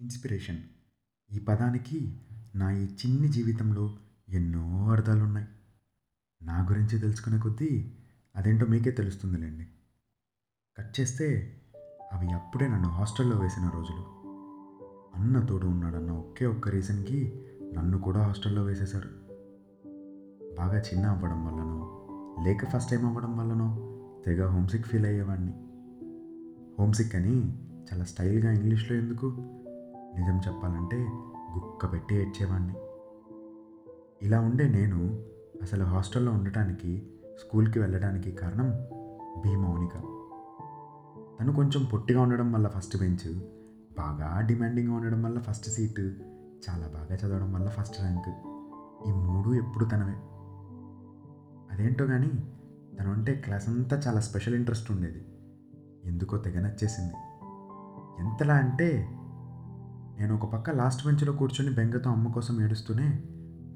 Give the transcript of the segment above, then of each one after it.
Inspiration. ఈ పదానికి నా ఈ చిన్ని జీవితంలో ఎన్నో అర్థాలున్నాయి. నా గురించి తెలుసుకునే కొద్దీ అదేంటో మీకే తెలుస్తుందిలేండి. కట్ చేస్తే అవి అప్పుడే నన్ను హాస్టల్లో వేసిన రోజులు. అన్న తోడు ఉన్నాడన్న ఒకే ఒక్క రీజన్కి నన్ను కూడా హాస్టల్లో వేసేశారు. బాగా చిన్న అవ్వడం వల్లనో లేక ఫస్ట్ టైం అవ్వడం వల్లనో తెగ హోమ్సిక్ ఫీల్ అయ్యేవాడిని. హోమ్సిక్ అని చాలా స్టైల్గా ఇంగ్లీష్లో ఎందుకు? నిజం చెప్పాలంటే గుక్క పెట్టి ఏడ్చేవాడిని ఇలా ఉండే నేను అసలు హాస్టల్లో ఉండటానికి స్కూల్కి వెళ్ళడానికి కారణం బి మౌనిక తను కొంచెం పొట్టిగా ఉండడం వల్ల ఫస్ట్ బెంచ్ బాగా డిమాండింగ్గా ఉండడం వల్ల ఫస్ట్ సీటు చాలా బాగా చదవడం వల్ల ఫస్ట్ ర్యాంక్. ఈ మూడు ఎప్పుడు తనవే. అదేంటో కానీ తను అంటే క్లాస్ అంతా చాలా స్పెషల్ ఇంట్రెస్ట్ ఉండేది. ఎందుకో తెగ నచ్చేసింది. ఎంతలా అంటే నేను ఒక పక్క లాస్ట్ బెంచ్లో కూర్చొని బెంగతో అమ్మ కోసం ఏడుస్తూనే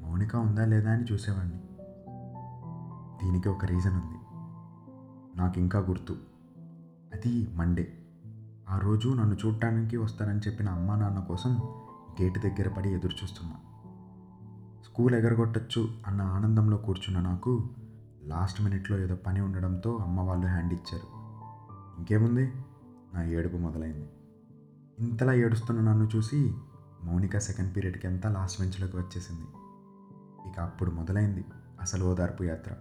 మౌనిక ఉందా లేదా అని చూసేవాడిని దీనికి ఒక రీజన్ ఉంది. నాకు ఇంకా గుర్తు. అది మండే. ఆ రోజు నన్ను చూడటానికి వస్తానని చెప్పిన అమ్మా నాన్న కోసం గేటు దగ్గర పడి ఎదురు చూస్తున్నా స్కూల్ ఎగరగొట్టచ్చు అన్న ఆనందంలో కూర్చున్న నాకు లాస్ట్ మినిట్లో ఏదో పని ఉండడంతో అమ్మ వాళ్ళు హ్యాండ్ ఇచ్చారు. ఇంకేముంది? నా ఏడుపు మొదలైంది. ఇంతలా ఏడుస్తున్న నన్ను చూసి మౌనిక సెకండ్ పీరియడ్కి అంతా లాస్ట్ బెంచ్లోకి వచ్చేసింది. ఇక అప్పుడు మొదలైంది అసలు ఓదార్పు యాత్ర.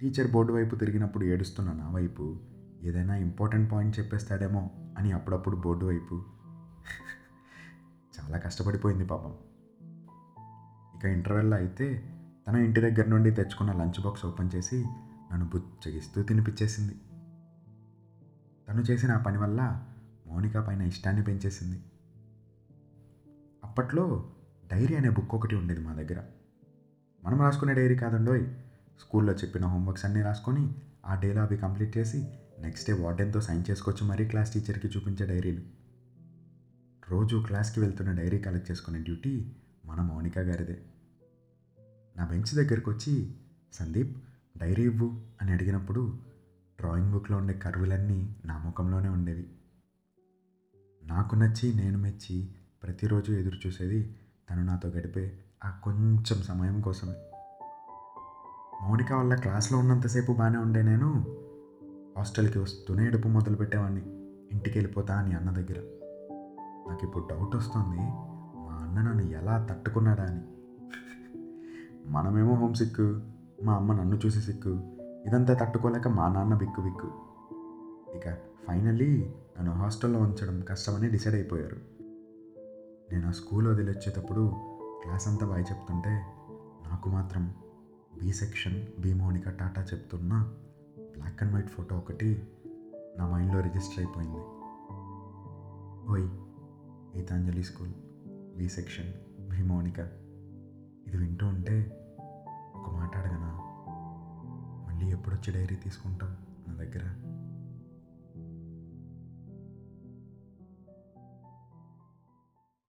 టీచర్ బోర్డు వైపు తిరిగినప్పుడు ఏడుస్తున్న నా వైపు ఏదైనా ఇంపార్టెంట్ పాయింట్ చెప్పేస్తాడేమో అని అప్పుడప్పుడు బోర్డు వైపు చాలా కష్టపడిపోయింది పాపం. ఇక ఇంటర్వెల్లో అయితే తన ఇంటి దగ్గర నుండి తెచ్చుకున్న లంచ్ బాక్స్ ఓపెన్ చేసి నన్ను బుచ్చగిస్తూ తినిపించేసింది. తను చేసిన ఆ పని వల్ల మౌనిక పైన ఇష్టాన్ని పెంచేసింది. అప్పట్లో డైరీ అనే బుక్ ఒకటి ఉండేది మా దగ్గర. మనం రాసుకునే డైరీ కాదండోయ్. స్కూల్లో చెప్పిన హోంవర్క్స్ అన్నీ రాసుకొని ఆ డేలో అవి కంప్లీట్ చేసి నెక్స్ట్ డే వార్డెన్తో సైన్ చేసుకొచ్చి మరీ క్లాస్ టీచర్కి చూపించే డైరీలు. రోజు క్లాస్కి వెళ్తున్న డైరీ కలెక్ట్ చేసుకునే డ్యూటీ మన మౌనిక గారిదే. నా బెంచ్ దగ్గరకు వచ్చి సందీప్ డైరీ ఇవ్వు అని అడిగినప్పుడు డ్రాయింగ్ బుక్లో ఉండే కరువులన్నీ నా ముఖంలోనే ఉండేవి. నాకు నచ్చి నేను మెచ్చి ప్రతిరోజు ఎదురు చూసేది తను నాతో గడిపే ఆ కొంచెం సమయం కోసమే మౌనిక వల్ల క్లాస్లో ఉన్నంతసేపు బాగానే ఉండే నేను హాస్టల్కి వస్తూనే ఎడుపు మొదలు పెట్టేవాడిని ఇంటికి వెళ్ళిపోతా అని అన్న దగ్గర. నాకు ఇప్పుడు డౌట్ వస్తుంది మా అన్న నన్ను ఎలా తట్టుకున్నాడా అని. మనమేమో హోమ్ సిక్కు మా అమ్మ నన్ను చూసి సిక్కు ఇదంతా తట్టుకోలేక మా నాన్న బిక్కు బిక్కు. ఇక ఫైనల్లీ నన్ను హాస్టల్లో ఉంచడం కష్టమని డిసైడ్ అయిపోయారు. నేను ఆ స్కూల్ వదిలి వచ్చేటప్పుడు క్లాస్ అంతా బాయ్ చెప్తుంటే నాకు మాత్రం B section B Monika tata చెప్తున్న బ్లాక్ అండ్ వైట్ ఫోటో ఒకటి నా మైండ్లో రిజిస్టర్ అయిపోయింది. ఓయ్ Gitanjali school B section B Monika. ఇది వింటూ ఉంటే ఒక మాట్లాడగనా మళ్ళీ ఎప్పుడొచ్చి డైరీ తీసుకుంటావు?